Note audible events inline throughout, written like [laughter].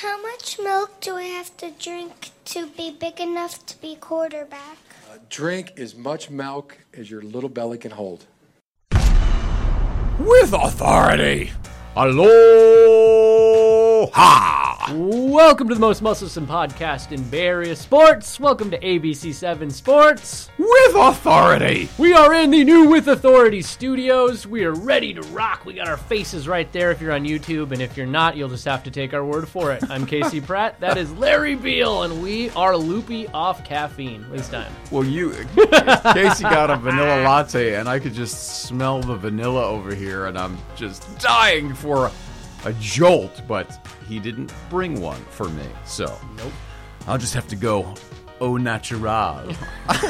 How much milk do I have to drink to be big enough to be quarterback? Uh, drink as much milk as your little belly can hold. With authority. Aloha! Welcome to the most musclesome podcast in Bay Area sports. Welcome to ABC7 Sports. With authority. We are in the new With Authority studios. We are ready to rock. We got our faces right there if you're on YouTube, and if you're not, you'll just have to take our word for it. I'm Casey [laughs] Pratt. That is Larry Beil, and we are loopy off caffeine this time. Well, you, [laughs] Casey got a vanilla latte, and I could just smell the vanilla over here, and I'm just dying for a jolt, but he didn't bring one for me. So, Nope. I'll just have to go au natural. [laughs] I'm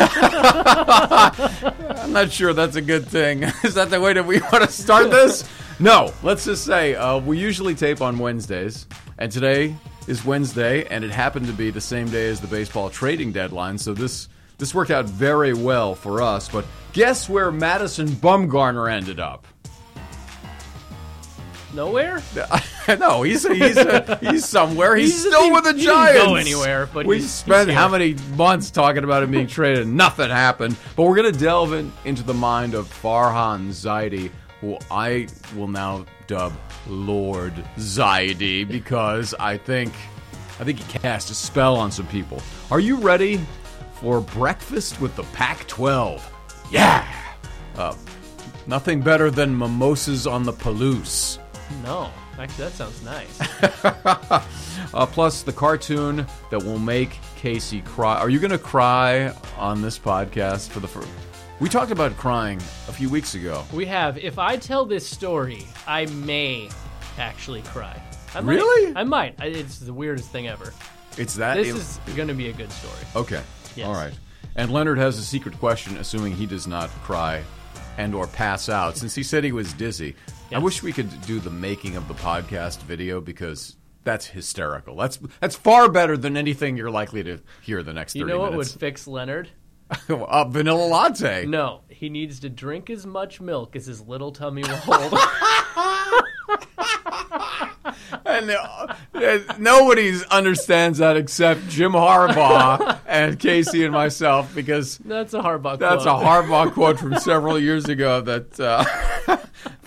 not sure that's a good thing. [laughs] Is that the way that we [laughs] want to start this? No. Let's just say uh, we usually tape on Wednesdays, and today is Wednesday, and it happened to be the same day as the baseball trading deadline. So this this worked out very well for us. But guess where Madison Bumgarner ended up? Nowhere? [laughs] no, he's he's uh, he's somewhere. He's, He's- still he- with the he didn't Giants. go anywhere, but we he's- he's spent how here. many months talking about him being traded? Nothing happened. But we're gonna delve in, into the mind of Farhan Zaidi, who I will now dub Lord Zaidi because I think I think he cast a spell on some people. Are you ready for breakfast with the Pac-12? Yeah. Uh, nothing better than mimosas on the Palouse. No. Actually, that sounds nice. [laughs] Uh, plus the cartoon that will make Casey cry. Are you going to cry on this podcast for the first? We talked about crying a few weeks ago. we have, if I tell this story, I may actually cry. I might. Really? I might. It's the weirdest thing ever. It's that. This it- is going to be a good story. okay. Yes. All right. And Leonard has a secret question, assuming he does not cry and or pass out, since he said he was dizzy. I wish we could do the making of the podcast video because that's hysterical. That's that's far better than anything you're likely to hear the next. 30 You know what would fix Leonard? a [laughs] vanilla latte. No, he needs to drink as much milk as his little tummy will hold. [laughs] And uh, uh, nobody understands that except Jim Harbaugh [laughs] and Casey and myself because That's a Harbaugh that's a quote. Harbaugh quote from several years ago that uh,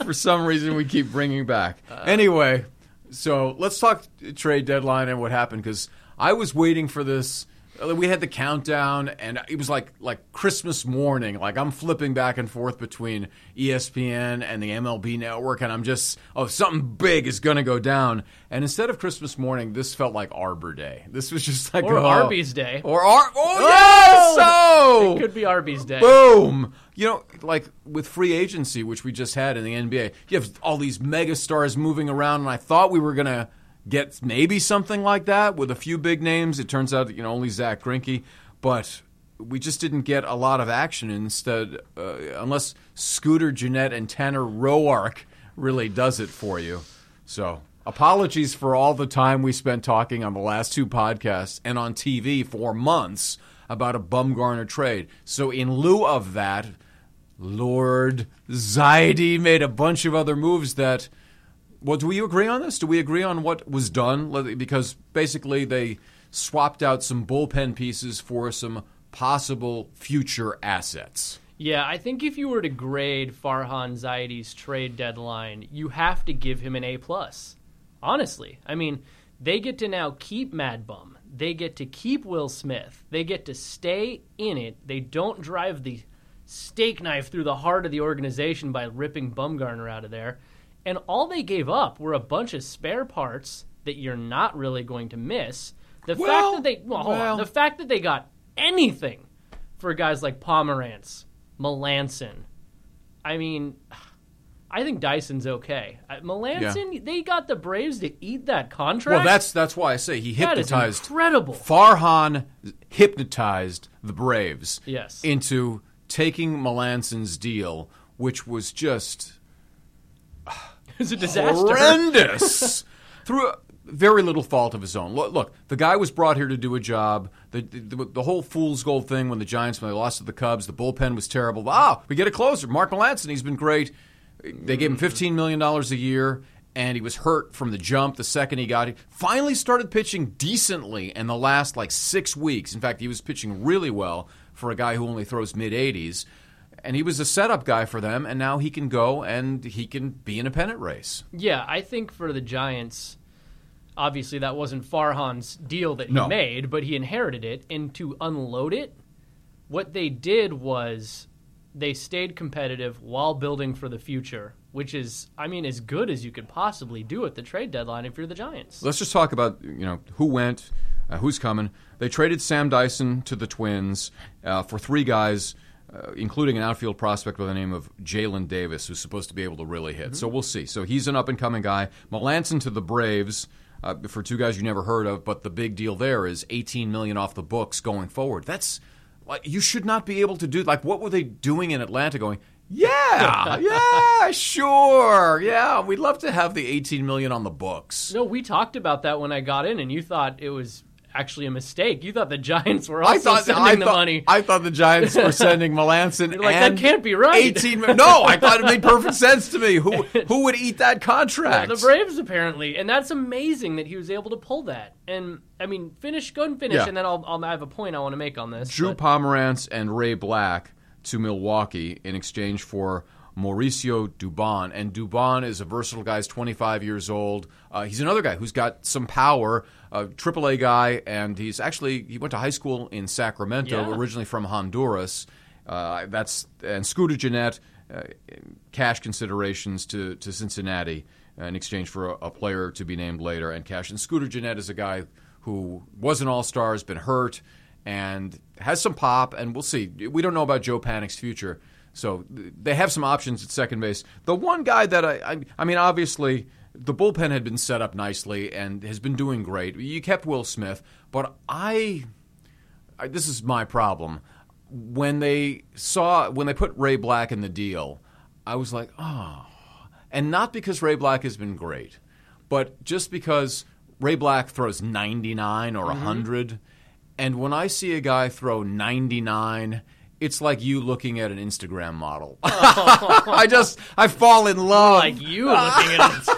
for some reason we keep bringing back. Anyway, so let's talk trade deadline and what happened because I was waiting for this. We had the countdown, and it was like like Christmas morning. Like I'm flipping back and forth between ESPN and the MLB network, and I'm just oh something big is going to go down. And instead of Christmas morning, this felt like Arbor Day. This was just like Or oh, Arby's Day. or Ar- oh, oh! yes, so Could be Arby's Day. Boom! You know, like with free agency, which we just had in the NBA, you have all these mega stars moving around, and I thought we were gonna get maybe something like that with a few big names. It turns out, you know, only Zach Greinke, but we just didn't get a lot of action. Instead, uh, unless Scooter Gennett and Tanner Roark really does it for you. So. Apologies for all the time we spent talking on the last two podcasts and on TV for months about a Bumgarner trade. So, in lieu of that, Lord Zaidi made a bunch of other moves that. Well, do we agree on this? Do we agree on what was done? Because basically they swapped out some bullpen pieces for some possible future assets. Yeah, I think if you were to grade Farhan Zaidi's trade deadline, you have to give him an A plus. Honestly, I mean, they get to now keep Mad Bum. They get to keep Will Smith. They get to stay in it. They don't drive the steak knife through the heart of the organization by ripping Bumgarner out of there. And all they gave up were a bunch of spare parts that you're not really going to miss. The Well, fact that they well, hold on. the fact that they got anything for guys like Pomeranz, Melancon. I mean, [sighs] I think Dyson's okay. Melancon, they got the Braves to eat that contract. Well, that's that's why I say he That hypnotized incredible. Farhan hypnotized the Braves Yes. into taking Melancon's deal, which was just it's a disaster. horrendous [laughs] through very little fault of his own. Look, look, the guy was brought here to do a job. The, the, the whole fool's gold thing when the Giants when they lost to the Cubs, the bullpen was terrible. Ah, we get a closer, Mark Melancon. He's been great. They gave him fifteen million dollars a year, and he was hurt from the jump the second he got it. Finally started pitching decently in the last like six weeks. In fact, he was pitching really well for a guy who only throws mid 80s. And he was a setup guy for them, and now he can go and he can be in a pennant race. Yeah, I think for the Giants, obviously that wasn't Farhan's deal that he No. made, but he inherited it. And to unload it, what they did was they stayed competitive while building for the future, which is, I mean, as good as you could possibly do at the trade deadline if you're the Giants. Let's just talk about you know who went, uh, who's coming. They traded Sam Dyson to the Twins uh, for three guys, uh, including an outfield prospect by the name of Jaylin Davis, who's supposed to be able to really hit. So we'll see. So he's an up and coming guy. Melancon to the Braves. Uh, for two guys you never heard of, but the big deal there is 18 million off the books going forward. That's like you should not be able to do. Like, what were they doing in Atlanta? Going, yeah, [laughs] yeah, sure, yeah, we'd love to have the 18 million on the books. No, we talked about that when I got in, and you thought it was actually a mistake. You thought the Giants were also sending I the thought, money. I thought the Giants were [laughs] sending Melancon. You're like, that can't be right. 18 No, I thought it made perfect [laughs] sense to me. Who who would eat that contract? the Braves apparently, and that's amazing that he was able to pull that. And I mean, finish, go and finish, Yeah. and then I'll, I'll I have a point I want to make on this. Drew but- Pomeranz and Ray Black to Milwaukee in exchange for Mauricio Dubon. And Dubon is a versatile guy. He's 25 years old. Uh, he's another guy who's got some power, a AAA guy, and he's actually he went to high school in Sacramento, Yeah. originally from Honduras. Uh, that's and Scooter Gennett, uh, cash considerations to to Cincinnati in exchange for a, a player to be named later and cash. And Scooter Gennett is a guy who was an All Star, has been hurt, and has some pop. And we'll see. We don't know about Joe Panik's future, so they have some options at second base. The one guy that I, I, I mean, obviously. The bullpen had been set up nicely and has been doing great. You kept Will Smith, but I I, this is my problem. When they saw when they put Ray Black in the deal, I was like, oh, and not because Ray Black has been great, but just because Ray Black throws 99 or 100, mm-hmm. and when I see a guy throw 99. It's like you looking at an Instagram model. [laughs] I just I fall in love. like you looking at it.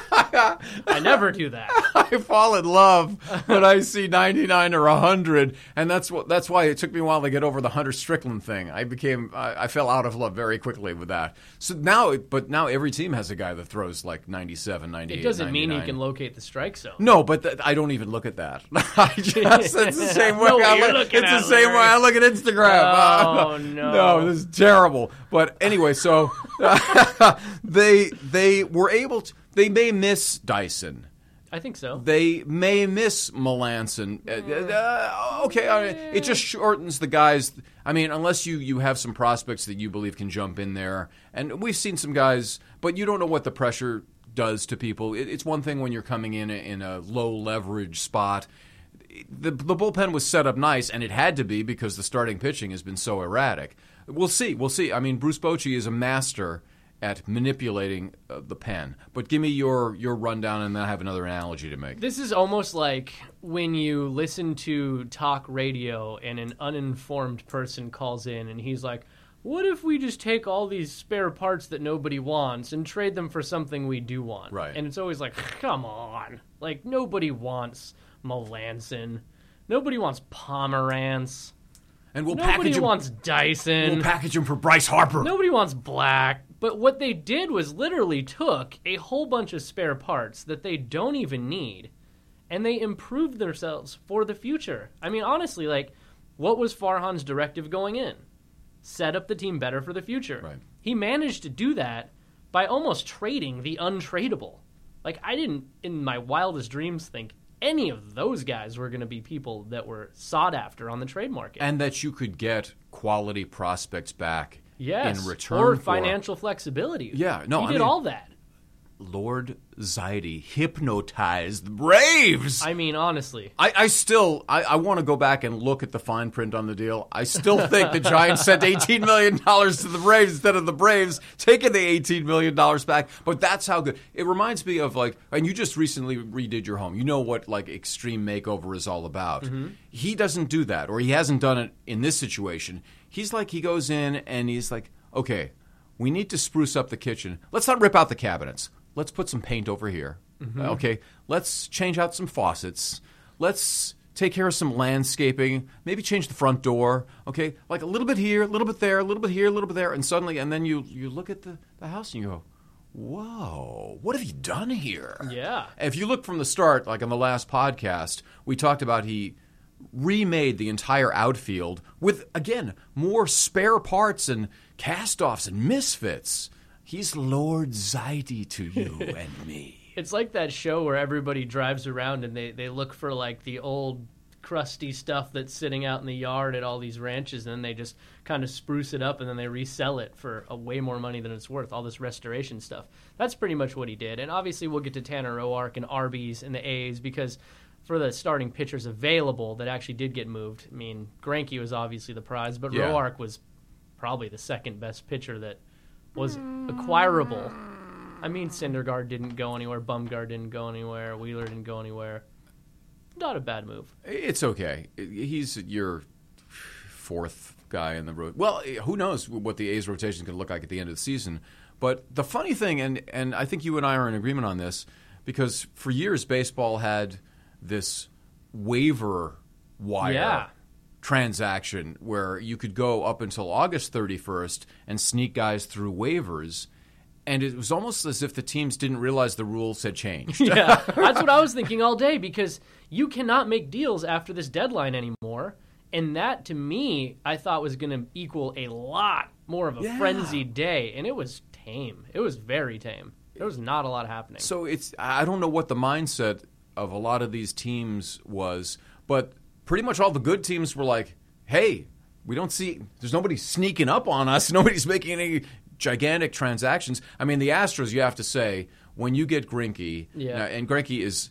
I never do that. [laughs] I fall in love when I see 99 or 100, and that's what that's why it took me a while to get over the Hunter Strickland thing. I became I, I fell out of love very quickly with that. So now, but now every team has a guy that throws like 97, 98. It doesn't mean you can locate the strike zone. No, but th- I don't even look at that. [laughs] I just it's the same way what I look. It's at, the same Larry. way I look at Instagram. Oh, no. No, this is terrible. But anyway, so [laughs] they they were able to. They may miss Dyson. I think so. They may miss Melancon. Uh, uh, okay, I mean, it just shortens the guys. I mean, unless you, you have some prospects that you believe can jump in there, and we've seen some guys, but you don't know what the pressure does to people. It, it's one thing when you're coming in a, in a low leverage spot. The, the bullpen was set up nice, and it had to be because the starting pitching has been so erratic. We'll see. We'll see. I mean, Bruce Bochy is a master at manipulating uh, the pen. But give me your your rundown, and then I have another analogy to make. This is almost like when you listen to talk radio and an uninformed person calls in and he's like, What if we just take all these spare parts that nobody wants and trade them for something we do want? Right. And it's always like, Come on. Like, nobody wants Melancon. Nobody wants Pomeranz. And we'll Nobody package him. wants Dyson. We'll package him for Bryce Harper. Nobody wants black. But what they did was literally took a whole bunch of spare parts that they don't even need and they improved themselves for the future. I mean, honestly, like, what was Farhan's directive going in? Set up the team better for the future. Right. He managed to do that by almost trading the untradeable. Like, I didn't, in my wildest dreams, think any of those guys were going to be people that were sought after on the trade market. And that you could get quality prospects back Yes, in return or for financial flexibility. Yeah, no, he I did mean- all that. Lord Zaidi hypnotized the Braves. I mean, honestly, I, I still I, I want to go back and look at the fine print on the deal. I still think the Giants sent [laughs] eighteen million dollars to the Braves instead of the Braves taking the eighteen million dollars back. But that's how good it reminds me of like and you just recently redid your home. You know what like extreme makeover is all about. Mm-hmm. He doesn't do that, or he hasn't done it in this situation. He's like he goes in and he's like, okay, we need to spruce up the kitchen. Let's not rip out the cabinets. Let's put some paint over here. Mm-hmm. Okay, let's change out some faucets. Let's take care of some landscaping. Maybe change the front door. Okay, like a little bit here, a little bit there, a little bit here, a little bit there, and suddenly, and then you you look at the, the house and you go, "Whoa, what have you done here?" Yeah. If you look from the start, like on the last podcast, we talked about he remade the entire outfield with again more spare parts and cast-offs and misfits. He's Lord Zaidi to you [laughs] and me. It's like that show where everybody drives around and they, they look for like the old crusty stuff that's sitting out in the yard at all these ranches and then they just kind of spruce it up and then they resell it for a way more money than it's worth all this restoration stuff that's pretty much what he did and obviously we'll get to Tanner Roark and arby's and the a's because for the starting pitchers available that actually did get moved i mean Greinke was obviously the prize but Yeah. roark was probably the second best pitcher that was acquirable I mean, Syndergaard didn't go anywhere. Bumgard didn't go anywhere. Wheeler didn't go anywhere. Not a bad move. It's okay. He's your fourth guy in the road. Well, who knows what the A's rotation is going to look like at the end of the season. But the funny thing, and, and I think you and I are in agreement on this, because for years baseball had this waiver wire Yeah. Transaction where you could go up until August 31st and sneak guys through waivers. And it was almost as if the teams didn't realize the rules had changed. [laughs] yeah, [laughs] that's what I was thinking all day because you cannot make deals after this deadline anymore. And that, to me, I thought was going to equal a lot more of a Yeah. frenzied day. And it was tame. It was very tame. There was not a lot happening. So it's I don't know what the mindset of a lot of these teams was, but pretty much all the good teams were like, "Hey, we don't see there's nobody sneaking up on us. [laughs] Nobody's making any gigantic transactions." I mean, the Astros, you have to say, when you get Greinke, Yeah. now- and Greinke is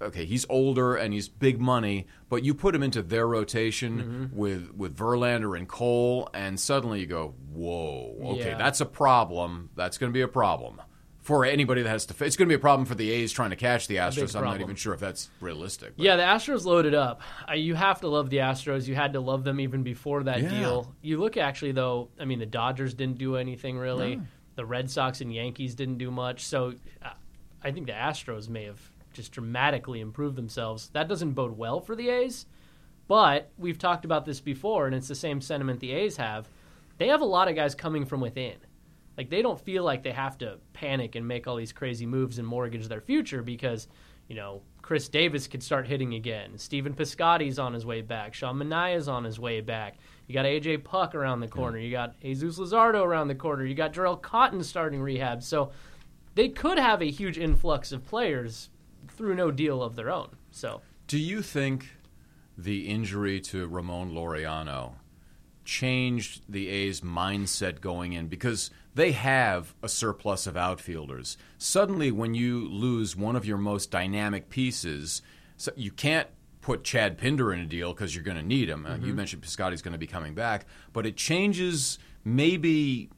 okay, he's older and he's big money, but you put him into their rotation Mm-hmm. with with Verlander and Cole, and suddenly you go, "Whoa, okay, Yeah. that's a problem. That's going to be a problem." For anybody that has to, it's going to be a problem for the A's trying to catch the Astros. I'm not even sure if that's realistic. but- Yeah, the Astros loaded up. Uh, you have to love the Astros. You had to love them even before that Yeah. deal. You look actually though. I mean, the Dodgers didn't do anything really. The Red Sox and Yankees didn't do much. So, uh, I think the Astros may have just dramatically improved themselves. That doesn't bode well for the A's. But we've talked about this before, and it's the same sentiment the A's have. They have a lot of guys coming from within. Like they don't feel like they have to panic and make all these crazy moves and mortgage their future because, you know, Khris Davis could start hitting again. Stephen Piscotty's on his way back. Sean Manaea's on his way back. You got AJ Puk around the corner. You got Jesus Luzardo around the corner. You got Jharel Cotton starting rehab. So they could have a huge influx of players through no deal of their own. So Do you think the injury to Ramon Laureano changed the A's mindset going in because they have a surplus of outfielders. Suddenly, when you lose one of your most dynamic pieces, so you can't put Chad Pinder in a deal because you're going to need him. Uh, you mentioned Piscotty's going to be coming back, but it changes maybe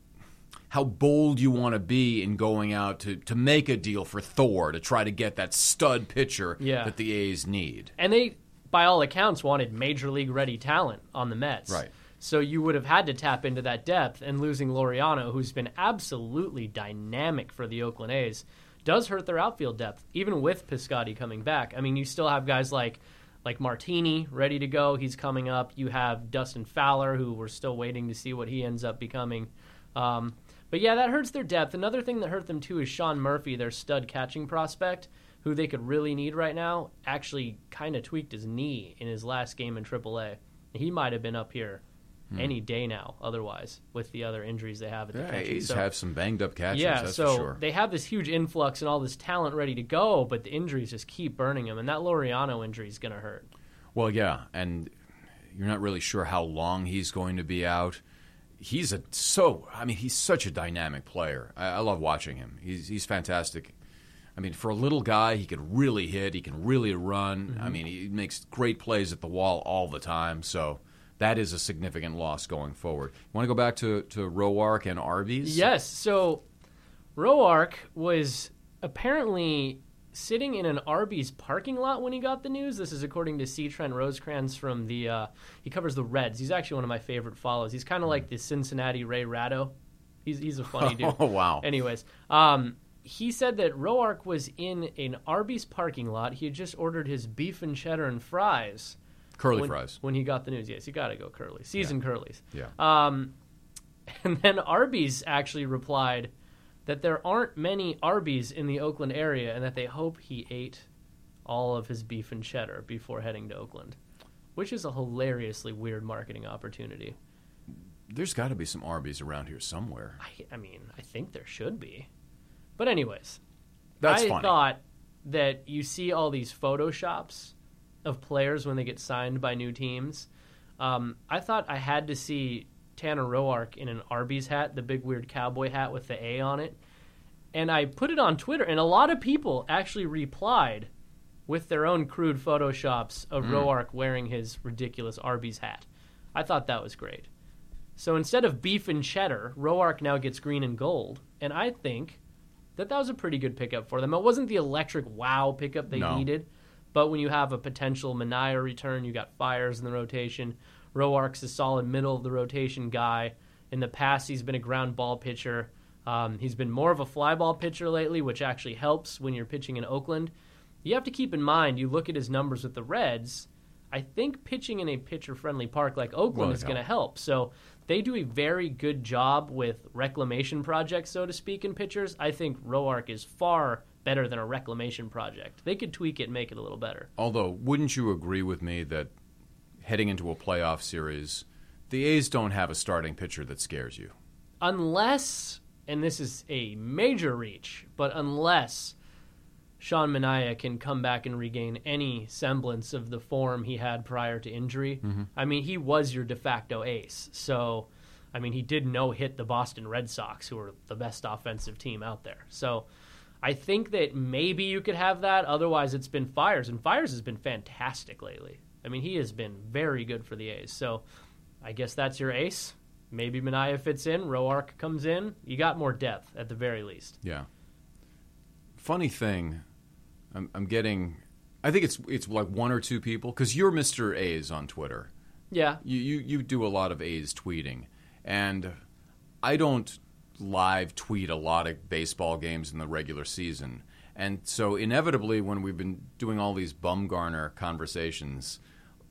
how bold you want to be in going out to, to make a deal for Thor to try to get that stud pitcher Yeah. that the A's need. And they, by all accounts, wanted major league ready talent on the Mets. Right. So you would have had to tap into that depth, and losing Laureano, who's been absolutely dynamic for the Oakland A's, does hurt their outfield depth, even with Piscotty coming back. I mean, you still have guys like like Martini ready to go. He's coming up. You have Dustin Fowler, who we're still waiting to see what he ends up becoming. Um, but yeah, that hurts their depth. Another thing that hurt them too is Sean Murphy, their stud catching prospect, who they could really need right now. Actually, kind of tweaked his knee in his last game in AAA. He might have been up here Hmm. any day now. Otherwise, with the other injuries they have at the Yeah. A's So- have some banged up catchers, yeah, that's so for sure. they have this huge influx and all this talent ready to go, but the injuries just keep burning them, and that Laureano injury is going to hurt. Well, yeah, and you're not really sure how long he's going to be out. He's a so I mean he's such a dynamic player. I, I love watching him. He's he's fantastic. I mean, for a little guy, he can really hit. He can really run. I mm-hmm. mean, he makes great plays at the wall all the time. So that is a significant loss going forward. You want to go back to to Roark and Arby's? Yes. So Roark was apparently sitting in an Arby's parking lot when he got the news. This is according to C. Trent Rosecrans from the. Uh, he covers the Reds. He's actually one of my favorite follows. He's kind of like the Cincinnati Ray Ratto. He's he's a funny dude. [laughs] Oh wow. Anyways, um, he said that Roark was in an Arby's parking lot. He had just ordered his beef and cheddar and fries. Curly when, fries. When he got the news, yes, you got to go curly, seasoned curlies. Yeah. Um, [laughs] and then Arby's actually replied that there aren't many Arby's in the Oakland area, and that they hope he ate all of his beef and cheddar before heading to Oakland, which is a hilariously weird marketing opportunity. There's got to be some Arby's around here somewhere. I, I mean, I think there should be. But anyways, That's I funny. thought that you see all these photoshops of players when they get signed by new teams. Um, I thought I had to see Tanner Roark in an Arby's hat, the big weird cowboy hat with the A on it. And I put it on Twitter, and a lot of people actually replied with their own crude photoshops of Roark wearing his ridiculous Arby's hat. I thought that was great. So instead of beef and cheddar, Roark now gets green and gold, and I think that that was a pretty good pickup for them. It wasn't the electric wow pickup they No. needed, but when you have a potential Manaea return, you got Fiers in the rotation. Roark's a solid middle of the rotation guy. In the past, he's been a ground ball pitcher. Um, he's been more of a fly ball pitcher lately, which actually helps when you're pitching in Oakland. You have to keep in mind, you look at his numbers with the Reds. I think pitching in a pitcher friendly park like Oakland Will is going to help. So they do a very good job with reclamation projects, so to speak, in pitchers. I think Roark is far better than a reclamation project. They could tweak it and make it a little better. Although, wouldn't you agree with me that heading into a playoff series, the A's don't have a starting pitcher that scares you? Unless, and this is a major reach, but unless Sean Manaea can come back and regain any semblance of the form he had prior to injury. Mm-hmm. I mean, he was your de facto ace. So, I mean, he did no hit the Boston Red Sox, who are the best offensive team out there. So, I think that maybe you could have that. Otherwise, it's been Fiers, and Fiers has been fantastic lately. I mean, he has been very good for the A's. So, I guess that's your ace. Maybe Manaea fits in, Roark comes in. You got more depth at the very least. Yeah. Funny thing, I'm, I'm getting. I think it's it's like one or two people because you're Mr. A's on Twitter. Yeah, You, you you do a lot of A's tweeting, and I don't live tweet a lot of baseball games in the regular season. And so inevitably, when we've been doing all these Bumgarner conversations,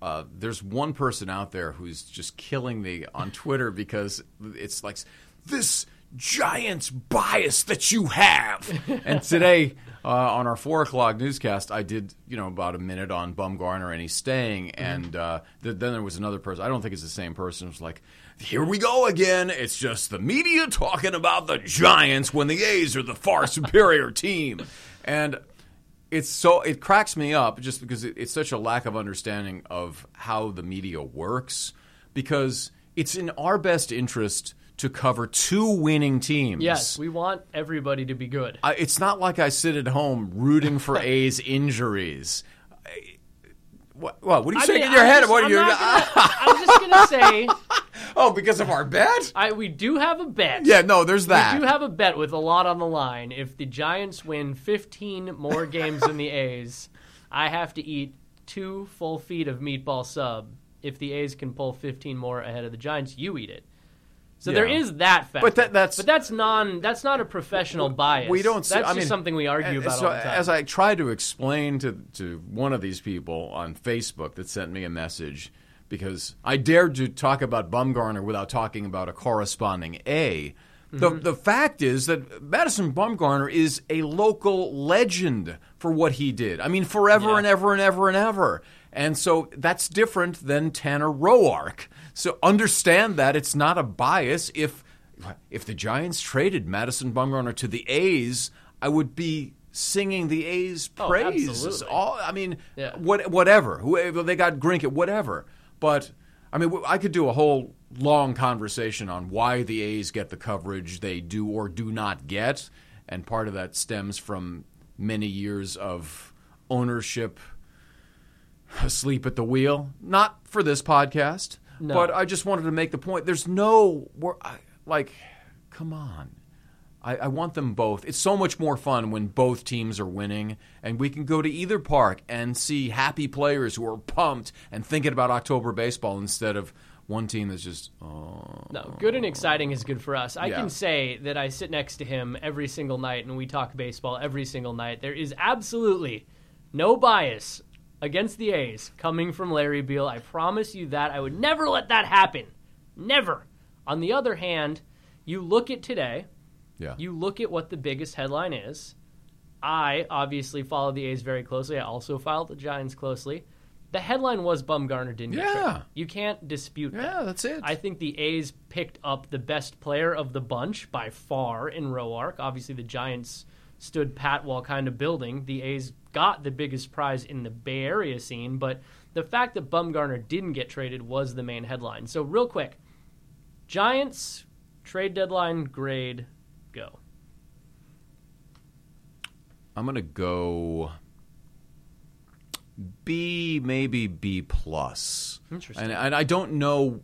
uh, there's one person out there who's just killing me on Twitter because it's like this Giants bias that you have. and today uh, on our four o'clock newscast, I did you know about a minute on Bumgarner and he's staying, and uh, th- then there was another person. I don't think it's the same person. It was like. Here we go again. It's just the media talking about the Giants when the A's are the far [laughs] superior team. And it's so it cracks me up just because it, it's such a lack of understanding of how the media works because it's in our best interest to cover two winning teams. yes, we want everybody to be good. I, it's not like I sit at home rooting for [laughs] A's injuries. What, what, what are you I shaking mean, your I'm head? just- what are I'm you? gonna- I'm just gonna [laughs] say, oh, because of our bet? I we do have a bet. Yeah, no, there's that. We do have a bet with a lot on the line. If the Giants win 15 more games than the [laughs] A's, I have to eat two full feet of meatball sub. If the A's can pull 15 more ahead of the Giants, you eat it. So there Yeah. is that factor. But that- that's- but that's non that's not a professional bias. We don't. see- That's I just mean, something we argue uh, about so all the time. As I tried to explain to to one of these people on Facebook that sent me a message because I dared to talk about Bumgarner without talking about a corresponding A. The Mm-hmm. the fact is that Madison Bumgarner is a local legend for what he did. I mean, forever Yeah. and ever and ever and ever. And so that's different than Tanner Roark. So understand that it's not a bias. If if the Giants traded Madison Bumgarner to the A's, I would be singing the A's Oh, absolutely. All I mean, Yeah. what whatever. Whoever they got Greinke, whatever. But I mean, I could do a whole long conversation on why the A's get the coverage they do or do not get, and part of that stems from many years of ownership asleep at the wheel. Not for this podcast, No. but I just wanted to make the point. There's no like, come on. I, I want them both. It's so much more fun when both teams are winning, and we can go to either park and see happy players who are pumped and thinking about October baseball instead of one team that's just oh No, good and exciting is good for us. I Yeah. can say that I sit next to him every single night and we talk baseball every single night. There is absolutely no bias against the A's coming from Larry Beil. I promise you that. I would never let that happen. Never. On the other hand, you look at today, yeah. you look at what the biggest headline is. I obviously follow the A's very closely. I also followed the Giants closely. The headline was Bumgarner didn't get Yeah. traded. You can't dispute that. yeah, that's it. I think the A's picked up the best player of the bunch by far in Roark. Obviously, the Giants stood pat while kind of building. The A's got the biggest prize in the Bay Area scene, but the fact that Bumgarner didn't get traded was the main headline. So, real quick Giants trade deadline grade go. I'm gonna go B, maybe B plus. Interesting. And, and I don't know.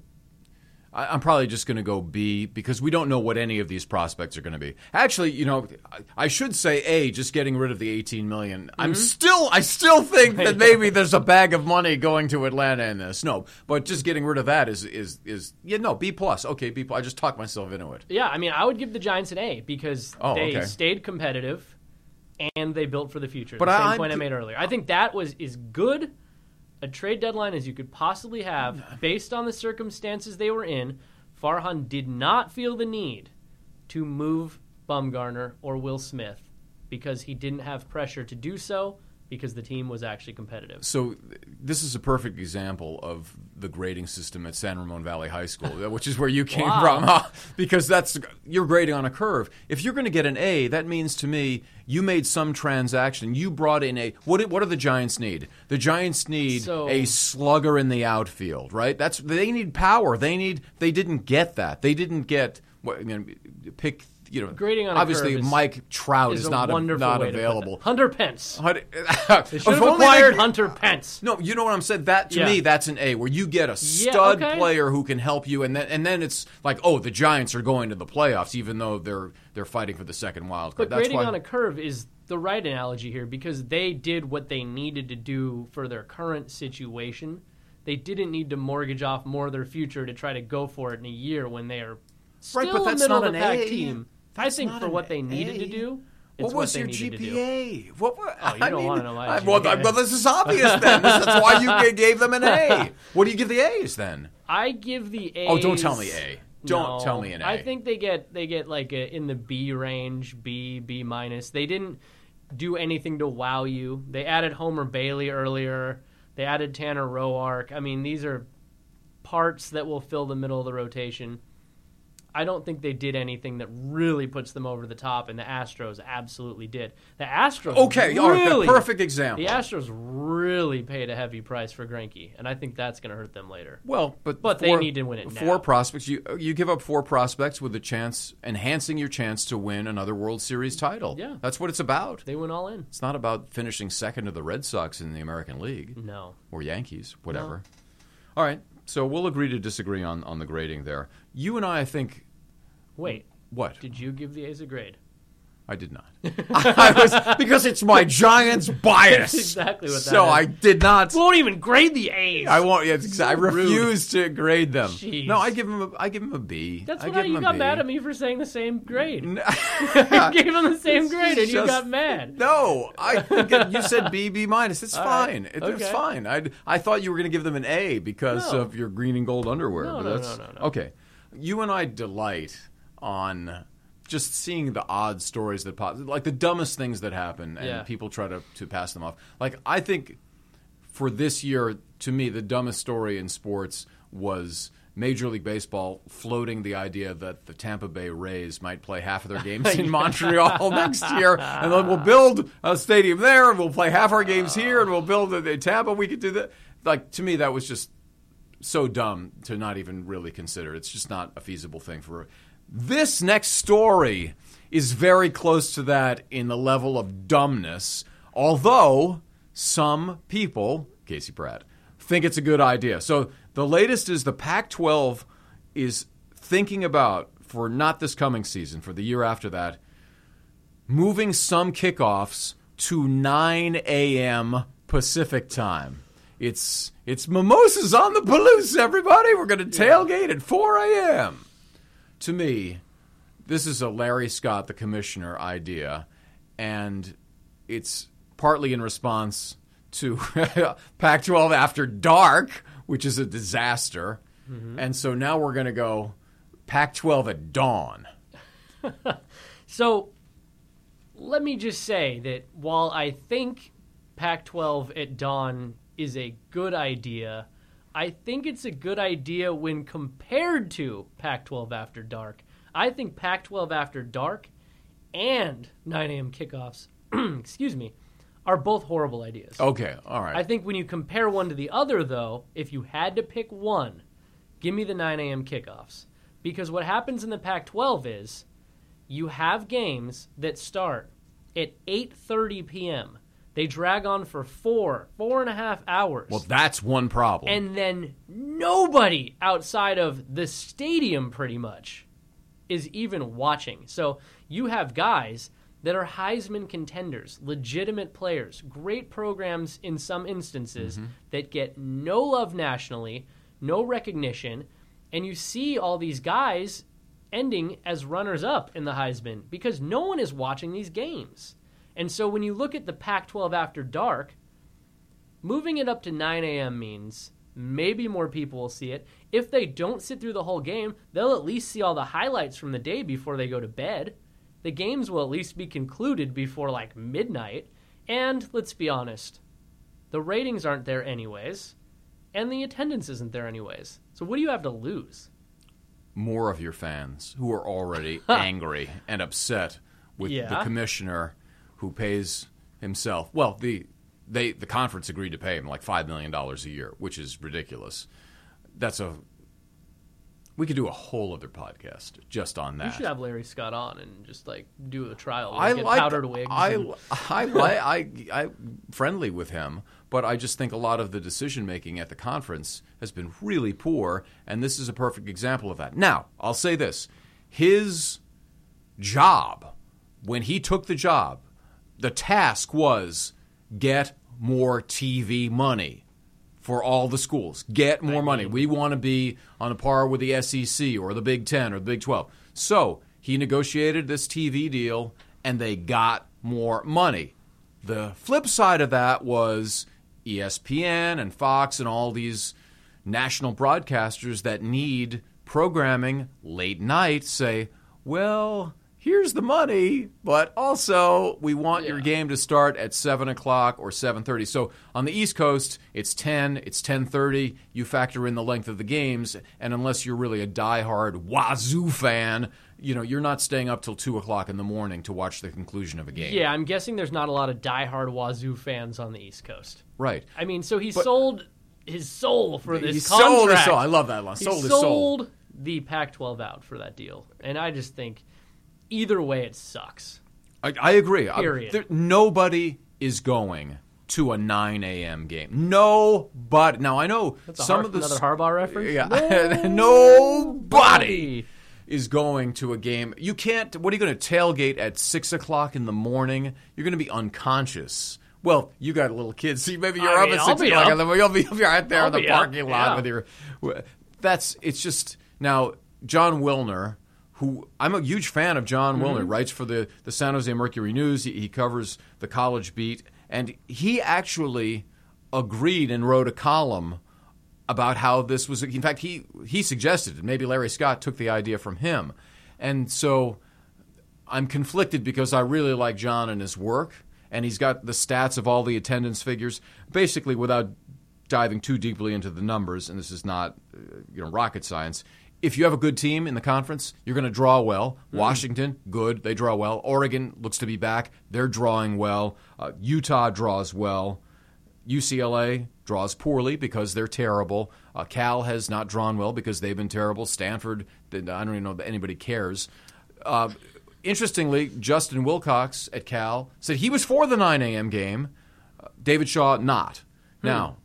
I, I'm probably just going to go B because we don't know what any of these prospects are going to be. Actually, you know, I, I should say A, just getting rid of the 18 million. I'm Mm-hmm. still, I still think that maybe there's a bag of money going to Atlanta in this. No, but just getting rid of that is is is yeah, no B plus. Okay, B plus. I just talked myself into it. Yeah, I mean, I would give the Giants an A because Oh, they okay. stayed competitive and they built for the future. But the same I- point I made earlier. I think that was is good a trade deadline as you could possibly have based on the circumstances they were in. Farhan did not feel the need to move Bumgarner or Will Smith because he didn't have pressure to do so because the team was actually competitive. So this is a perfect example of the grading system at San Ramon Valley High School, [laughs] which is where you came Wow. from, because that's you're grading on a curve. If you're going to get an A, that means to me you made some transaction. You brought in a what? do- What do the Giants need? The Giants need So- a slugger in the outfield, right? That's they need power. They need. They didn't get that. They didn't get. I mean, pick. You know, Grading on a obviously curve is- Mike Trout Is is, a not wonderful not way to put available. Hunter Pence. They [laughs] They should have acquired Hunter Pence. no, you know what I'm saying. That to Yeah. me, that's an A, where you get a Yeah, stud okay. player who can help you, and then and then it's like, oh, the Giants are going to the playoffs, even though they're they're fighting for the second wild card. But That's grading why. on a curve is the right analogy here because they did what they needed to do for their current situation. They didn't need to mortgage off more of their future to try to go for it in a year when they are still Right, but a that's middle not of the an pack A. team. I think for what they needed to do, it's what was your to. GPA? What? were- Oh, you I don't mean, wanna know my I- GPA. well, this is obvious then. That's why you gave them an A. What do you give the A's then? I give the A's. Oh, don't tell me A. Don't No, tell me an A. I think they get they get like a, in the B range, B B minus. They didn't do anything to wow you. They added Homer Bailey earlier. They added Tanner Roark. I mean, these are parts that will fill the middle of the rotation. I don't think they did anything that really puts them over the top, and the Astros absolutely did. The Astros Okay, all right, the really, perfect example. The Astros really paid a heavy price for Greinke, and I think that's going to hurt them later. Well, but But they four- need to win it Four now. prospects. You you give up four prospects with a chance, enhancing your chance to win another World Series title. Yeah. that's what it's about. They went all in. It's not about finishing second to the Red Sox in the American League No. or Yankees, whatever. All right, so we'll agree to disagree on on the grading there. You and I, I think. Wait, What? did you give the A's a grade? I did not. [laughs] I was because it's my Giants bias. That's exactly what that So is. I did not. Won't even grade the A's. I won't. Yeah, it's I refuse to grade them. Jeez. No, I give them. A, I give him a B. That's I what give I, him you got B. mad at me for saying the same grade. I [laughs] [laughs] gave them the same grade, and you got mad. No, I think it- you said B B minus. It's All right. fine. It, It's fine. I I thought you were going to give them an A because No. of your green and gold underwear. No, but no, that's, no, no, no. Okay, you and I delight on just seeing the odd stories that pop, like the dumbest things that happen, and Yeah. people try to to pass them off. Like I think for this year, to me, the dumbest story in sports was. Major League Baseball floating the idea that the Tampa Bay Rays might play half of their [laughs] games in Montreal next year, and then we'll build a stadium there, and we'll play half our games oh. here, and we'll build it in Tampa. We could do that. Like to me, that was just so dumb to not even really consider. It's just not a feasible thing for. This next story is very close to that in the level of dumbness, although some people, Casey Pratt, think it's a good idea. So the latest is the Pac 12 is thinking about, for not this coming season, for the year after that, moving some kickoffs to 9 a.m. Pacific time. it's it's mimosas on the Palouse, everybody. We're going to tailgate at 4 a.m. To me, this is a Larry Scott, the commissioner, idea, and it's partly in response to [laughs] Pac-12 after dark, which is a disaster, mm-hmm. and so now we're going to go Pac-12 at dawn. [laughs] So let me just say that while I think Pac 12 at dawn is a good idea, I think it's a good idea when compared to Pac 12 after dark. I think Pac 12 after dark and 9 a.m. kickoffs, [clears throat] excuse me, are both horrible ideas. Okay, all right. I think when you compare one to the other, though, if you had to pick one, give me the 9 a.m. kickoffs. Because what happens in the Pac 12 is you have games that start at 8.30 p.m. They drag on for four, four and a half hours. well, that's one problem. and then nobody outside of the stadium pretty much is even watching. So you have guys that are Heisman contenders, legitimate players, great programs in some instances mm-hmm. that get no love nationally, no recognition, and you see all these guys ending as runners up in the Heisman because no one is watching these games. And so when you look at the Pac 12 after dark, moving it up to 9 a.m. means maybe more people will see it. If they don't sit through the whole game, they'll at least see all the highlights from the day before they go to bed. The games will at least be concluded before like midnight. And let's be honest, the ratings aren't there anyways, and the attendance isn't there anyways. So what do you have to lose? more of your fans who are already [laughs] angry and upset with the commissioner who pays himself. Well, the they the conference agreed to pay him like five million dollars a year, which is ridiculous. That's a we could do a whole other podcast just on that. You should have Larry Scott on and just like do a trial. I get like powdered wigs. I and- I [laughs] like I I friendly with him, but I just think a lot of the decision making at the conference has been really poor, and this is a perfect example of that. Now, I'll say this: his job when he took the job, the task was get more TV money for all the schools. Get more money. We want to be on a par with the SEC or the Big Ten or the Big 12. So he negotiated this TV deal and they got more money. The flip side of that was ESPN and Fox and all these national broadcasters that need programming late night say, well, here's the money, but also we want your game to start at seven o'clock or seven thirty. So on the East Coast, it's ten, it's ten thirty. You factor in the length of the games, and unless you're really a diehard Wazoo fan, you know you're not staying up till two o'clock in the morning to watch the conclusion of a game. yeah, I'm guessing there's not a lot of diehard Wazoo fans on the East Coast. right. I mean, so he sold his soul for this he contract. sold his soul. I love that line. He Sold his sold soul. the Pac-12 out for that deal, and I just think either way it sucks. I, I agree. I- Period. there- nobody is going to a 9 a.m. game. Nobody. Now I know That's some Har- of the another Harbaugh reference. Yeah, [laughs] nobody is going to a game. You can't. What are you going to tailgate at six o'clock in the morning? You're going to be unconscious. Well, you got little kids, so maybe you're I up mean, at I'll six be o'clock up. in the morning. You'll be, you'll be right there I'll in the be up, parking lot yeah. with your. That's. It's just now. Jon Wilner, who I'm a huge fan of Jon Mm-hmm. Wilner, writes for the the San Jose Mercury News. He, he covers the college beat, and he actually agreed and wrote a column about how this was. In fact, he he suggested it. Maybe Larry Scott took the idea from him, and so I'm conflicted because I really like Jon and his work, and he's got the stats of all the attendance figures. Basically, without diving too deeply into the numbers, and this is not uh, you know rocket science. If you have a good team in the conference, you're going to draw well. Washington, good, they draw well. Oregon looks to be back; they're drawing well. Uh, Utah draws well. UCLA draws poorly because they're terrible. Uh, Cal has not drawn well because they've been terrible. Stanford, I don't even know that anybody cares. Uh, interestingly, Justin Wilcox at Cal said he was for the 9 a.m. game. Uh, David Shaw not. Now,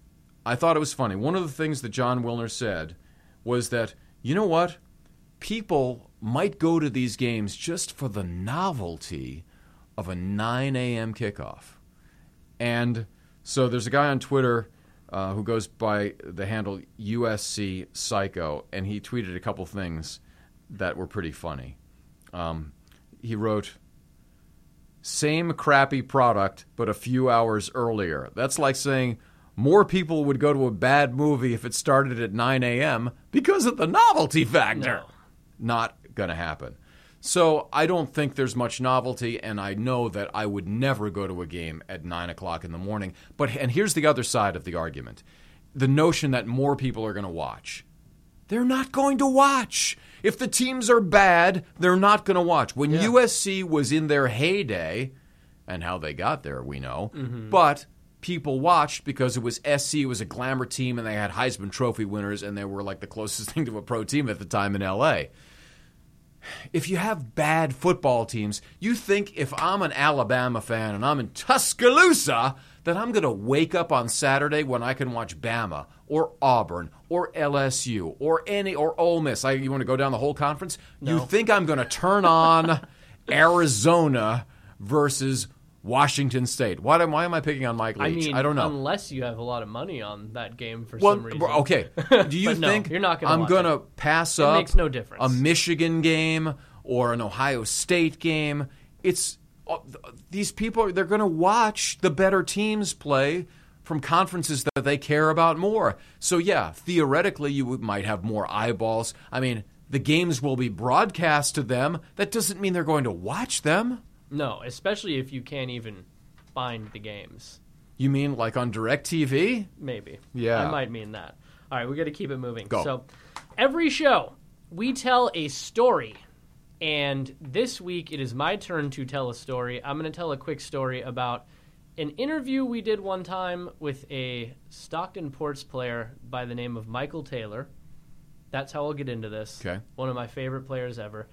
I thought it was funny. One of the things that Jon Wilner said was that you know what, people might go to these games just for the novelty of a 9 a.m. kickoff. And so there's a guy on Twitter. uh, who goes by the handle USC Psycho, and he tweeted a couple things that were pretty funny. Um, he wrote, "Same crappy product, but a few hours earlier." That's like saying more people would go to a bad movie if it started at 9 a.m. because of the novelty factor. No. Not going to happen. So I don't think there's much novelty, and I know that I would never go to a game at nine o'clock in the morning. But and here's the other side of the argument: the notion that more people are going to watch. They're not going to watch. If the teams are bad, they're not going to watch. When USC was in their heyday, and how they got there, we know. Mm-hmm. But people watched because it was SC, it was a glamour team, and they had Heisman Trophy winners, and they were like the closest [laughs] thing to a pro team at the time in LA. If you have bad football teams, you think if I'm an Alabama fan and I'm in Tuscaloosa, that I'm going to wake up on Saturday when I can watch Bama or Auburn or LSU or any or Ole Miss. I, you want to go down the whole conference? You think I'm going to turn on [laughs] Arizona versus Washington State? Why, am- why am I picking on Mike I Leach? mean, I don't know. Unless you have a lot of money on that game for Well, some reason. okay. [laughs] Do you But no, think you're not gonna I'm going to pass It up makes no difference. a Michigan game or an Ohio State game? It's uh, these people they're going to watch the better teams play from conferences that they care about more. So yeah, theoretically you might have more eyeballs. I mean, the games will be broadcast to them. That doesn't mean they're going to watch them. No, especially if you can't even find the games. You mean like on DirecTV? Maybe. Yeah. I might mean that. All right, we got to keep it moving. Go. So, every show, we tell a story. And this week, it is my turn to tell a story. I'm going to tell a quick story about an interview we did one time with a Stockton Ports player by the name of Michael Taylor. That's how I'll get into this. Okay. One of my favorite players ever.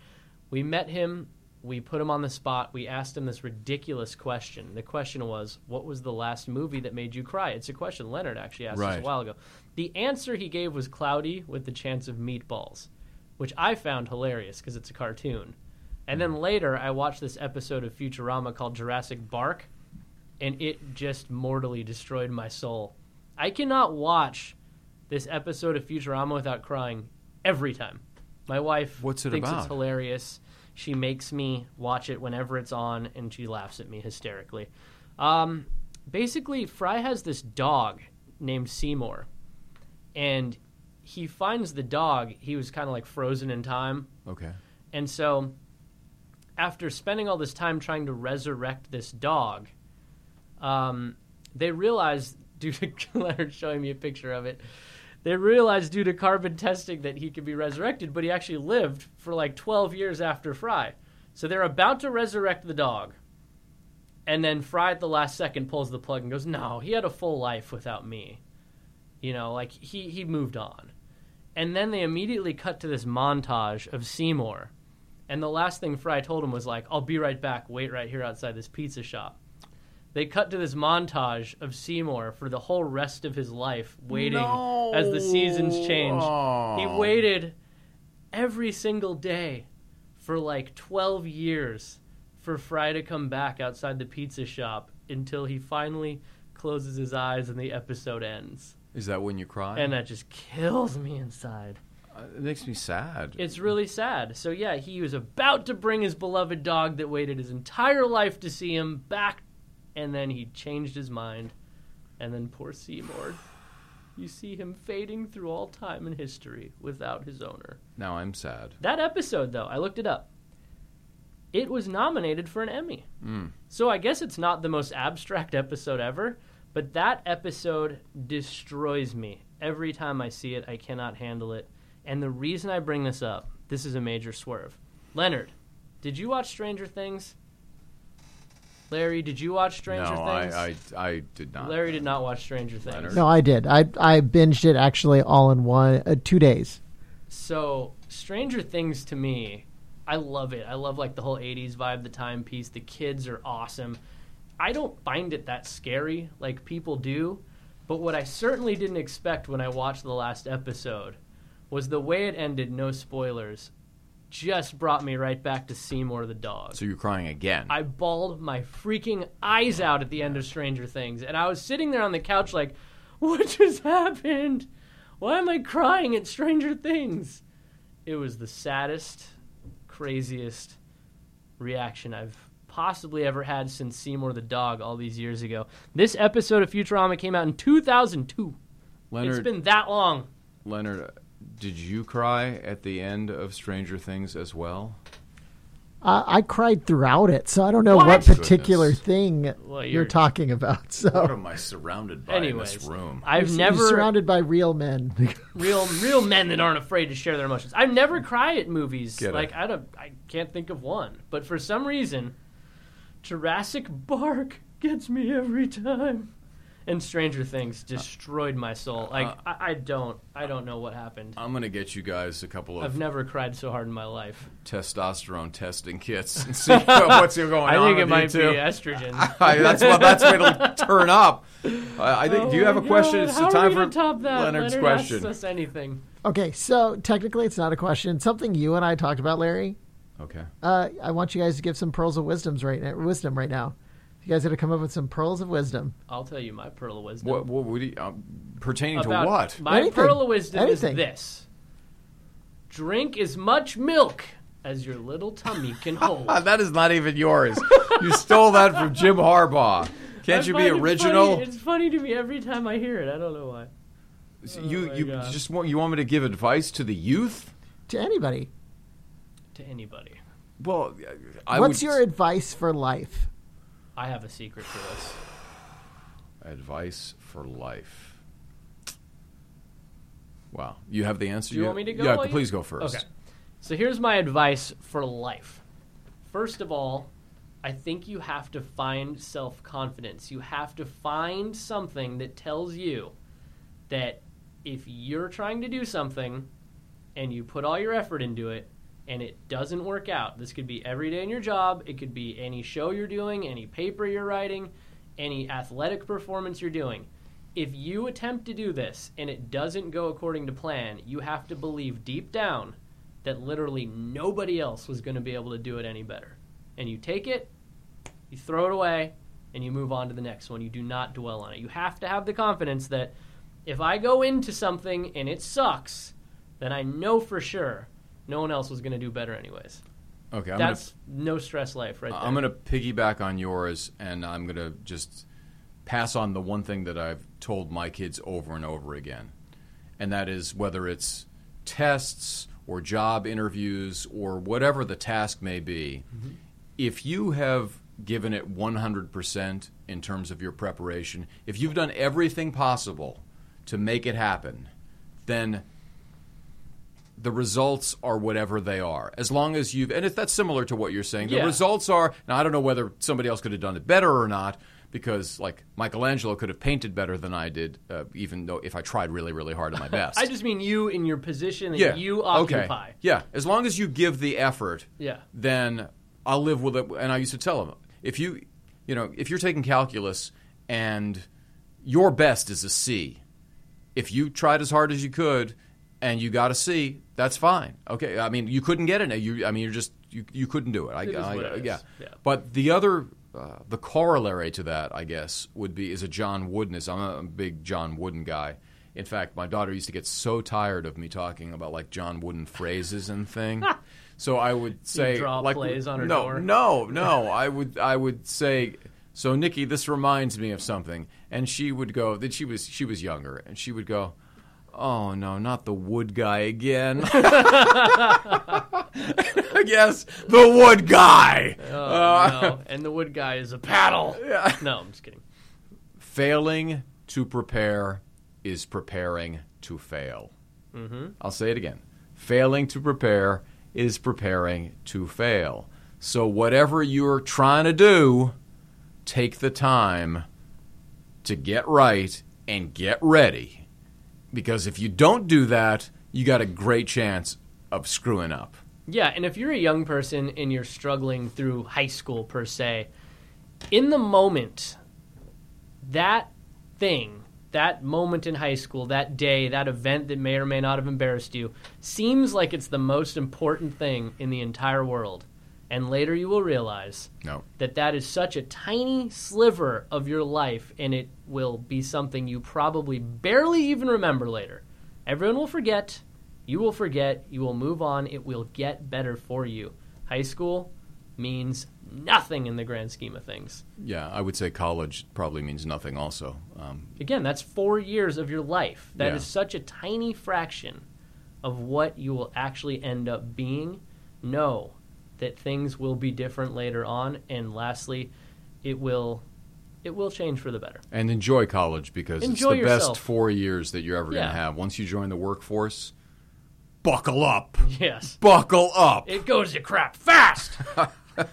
We met him. We put him on the spot. We asked him this ridiculous question. The question was, "What was the last movie that made you cry?" It's a question Leonard actually asked us a while ago. The answer he gave was "Cloudy with the Chance of Meatballs," which I found hilarious because it's a cartoon. And then hmm. later, I watched this episode of Futurama called Jurassic Bark, and it just mortally destroyed my soul. I cannot watch this episode of Futurama without crying every time. My wife What's it thinks about? it's hilarious. She makes me watch it whenever it's on, and she laughs at me hysterically. Um, basically, Fry has this dog named Seymour, and he finds the dog. He was kind of like frozen in time, Okay. and so, after spending all this time trying to resurrect this dog, um, they realize, [laughs] due to Leonard showing me a picture of it, they realized due to carbon testing that he could be resurrected, but he actually lived for like 12 years after Fry. So they're about to resurrect the dog. And then Fry at the last second pulls the plug and goes, No, he had a full life without me. You know, like he, he moved on. And then they immediately cut to this montage of Seymour. And the last thing Fry told him was like, I'll be right back, wait right here outside this pizza shop. They cut to this montage of Seymour for the whole rest of his life, waiting as the seasons change. He Oh. waited every single day for like 12 years for Fry to come back outside the pizza shop until he finally closes his eyes and the episode ends. Is that when you cry? And that just kills me inside. Uh, it makes me sad. It's really sad. So yeah, he was about to bring his beloved dog that waited his entire life to see him back, and then he changed his mind, and then poor Seymour. You see him fading through all time and history without his owner. now I'm sad. That episode, though, I looked it up. It was nominated for an Emmy. Mm. So I guess it's not the most abstract episode ever, but that episode destroys me. Every time I see it, I cannot handle it. And the reason I bring this up, this is a major swerve. Leonard, did you watch Stranger Things? Larry, did you watch Stranger no, Things? I, I, I did not. Larry did not watch Stranger Things. Leonard. No, I did. I I binged it actually all in one uh, two days. So, Stranger Things to me, I love it. I love like the whole 80s vibe, the timepiece. The kids are awesome. I don't find it that scary like people do, but what I certainly didn't expect when I watched the last episode was the way it ended, no spoilers, just brought me right back to Seymour the dog. So you're crying again. I bawled my freaking eyes out at the end of Stranger Things, and I was sitting there on the couch like, What just happened? Why am I crying at Stranger Things? It was the saddest, craziest reaction I've possibly ever had since Seymour the dog all these years ago. This episode of Futurama came out in 2002. Leonard, It's been that long. Leonard, did you cry at the end of Stranger Things as well? Uh, I cried throughout it, so I don't know what, What? particular Goodness. thing Well, you're, you're- talking about. What So am I surrounded by in Anyways, this room? I've You're never surrounded by real men. [laughs] real real men that aren't afraid to share their emotions. I've never cried at movies. Get it. like I don't I can't think of one. But for some reason Jurassic Bark [laughs] gets me every time. And Stranger Things destroyed my soul. Like Uh, I, I don't I don't know what happened. I'm gonna get you guys a couple of I've never cried so hard in my life. testosterone testing kits and [laughs] see what's going on. I think it might you be estrogen. [laughs] I- that's what that's way to [laughs] turn up. I I think. do you Oh have a my question? It's how the time for top that? Leonard's Leonard question. asks us anything. okay, so technically it's not a question. Something you and I talked about, Larry. Okay. Uh, I want you guys to give some pearls of wisdoms right now, wisdom right now. You guys got to come up with some pearls of wisdom. I'll tell you my pearl of wisdom. What, what would you, um, pertaining to what? My Anything. pearl of wisdom Anything. is this: drink as much milk as your little tummy can [laughs] hold. That is not even yours. you stole that from Jim Harbaugh. Can't I you find be it original? funny- It's funny to me every time I hear it. I don't know why. you my you God. just want you want me to give advice to the youth? To anybody, To anybody, Well, I what's would your advice for life? I have a secret to this. advice for life? Wow, you have the answer. Do you want me to go? Yeah, please go first. Okay. So here's my advice for life. First of all, I think you have to find self confidence. You have to find something that tells you that if you're trying to do something and you put all your effort into it and it doesn't work out, this could be every day in your job, it could be any show you're doing, any paper you're writing, any athletic performance you're doing. If you attempt to do this and it doesn't go according to plan, you have to believe deep down that literally nobody else was going to be able to do it any better. And you take it, you throw it away, and you move on to the next one. You do not dwell on it. You have to have the confidence that if I go into something and it sucks, then I know for sure no one else was going to do better anyways. Okay, I'm That's no stress life right there. I'm gonna piggyback on yours, and I'm gonna just pass on the one thing that I've told my kids over and over again, and that is whether it's tests or job interviews or whatever the task may be, mm-hmm. if you have given it 100% in terms of your preparation, if you've done everything possible to make it happen, then the results are whatever they are. As long as you've, and if that's similar to what you're saying, the Yeah. results are. Now, I don't know whether somebody else could have done it better or not, because like Michelangelo could have painted better than I did, uh, even though if I tried really, really hard at my [laughs] best. I just mean you in your position that yeah, you okay. occupy. Yeah, as long as you give the effort, Yeah. then I'll live with it. And I used to tell them, if you, you know, if you're taking calculus and your best is a C, if you tried as hard as you could and you got a C, that's fine. Okay, I mean, you couldn't get A. You, I mean, you're just you, you couldn't do it. I, It is I- it is. yeah. Yeah. But the other, uh, the corollary to that, I guess, would be is a John Woodness. I'm a, big John Wooden guy. In fact, my daughter used to get so tired of me talking about like John Wooden phrases and thing. [laughs] so I would say draw like plays on her no, door. no, [laughs] no. I would I would say. So Nikki, this reminds me of something, and she would go. That she was she was younger, and she would go, "Oh no, not the wood guy again." [laughs] yes, the wood guy. Oh, Uh, no. And the wood guy is a paddle. Yeah. No, I'm just kidding. Failing to prepare is preparing to fail. Mm-hmm. I'll say it again. Failing to prepare is preparing to fail. So, whatever you're trying to do, take the time to get right and get ready. Because if you don't do that, you got a great chance of screwing up. Yeah, and if you're a young person and you're struggling through high school per se, in the moment, that thing, that moment in high school, that day, that event that may or may not have embarrassed you, seems like it's the most important thing in the entire world. And later you will realize No. that that is such a tiny sliver of your life and it will be something you probably barely even remember later. Everyone will forget. You will forget. You will move on. It will get better for you. High school means nothing in the grand scheme of things. Yeah, I would say college probably means nothing. Also, um, Again, that's four years of your life. That is Yeah. such a tiny fraction of what you will actually end up being. Know that things will be different later on, and lastly, it will it will change for the better. and enjoy college because Enjoy it's the yourself. best four years that you're ever going to have. Once you join the workforce, buckle up, Yes, buckle up. it goes to crap fast. [laughs] [laughs]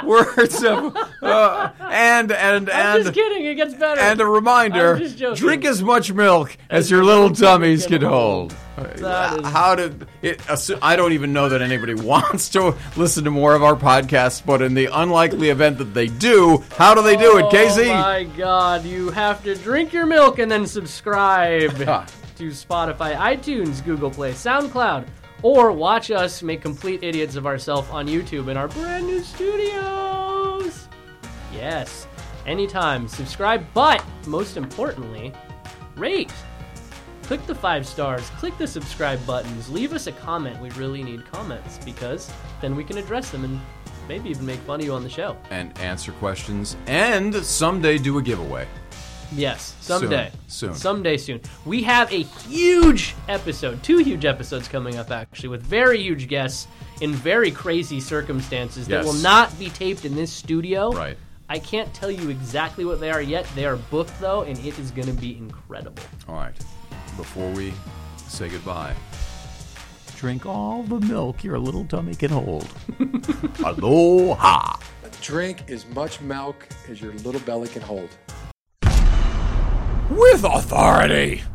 [laughs] Words of uh, and and I'm and just kidding. It gets better. and a reminder: I'm drink as much milk as your little tummies can hold. That is- How did it? I don't even know that anybody [laughs] wants to listen to more of our podcasts, but in the unlikely event that they do, how do they do it, Casey? Oh my god, you have to drink your milk and then subscribe to Spotify, iTunes, Google Play, SoundCloud, or watch us make complete idiots of ourselves on YouTube in our brand new studios. Yes, anytime. Subscribe, but most importantly, rate. Click the five stars, click the subscribe buttons, leave us a comment. We really need comments because then we can address them and maybe even make fun of you on the show. and answer questions, and someday do a giveaway. Yes, someday. Soon. Someday soon. We have a huge episode, two huge episodes coming up actually, with very huge guests in very crazy circumstances that Yes. will not be taped in this studio. Right. I can't tell you exactly what they are yet. They are booked though, and it is going to be incredible. All right. Before we say goodbye, drink all the milk your little tummy can hold. [laughs] Aloha. Drink as much milk as your little belly can hold. With authority.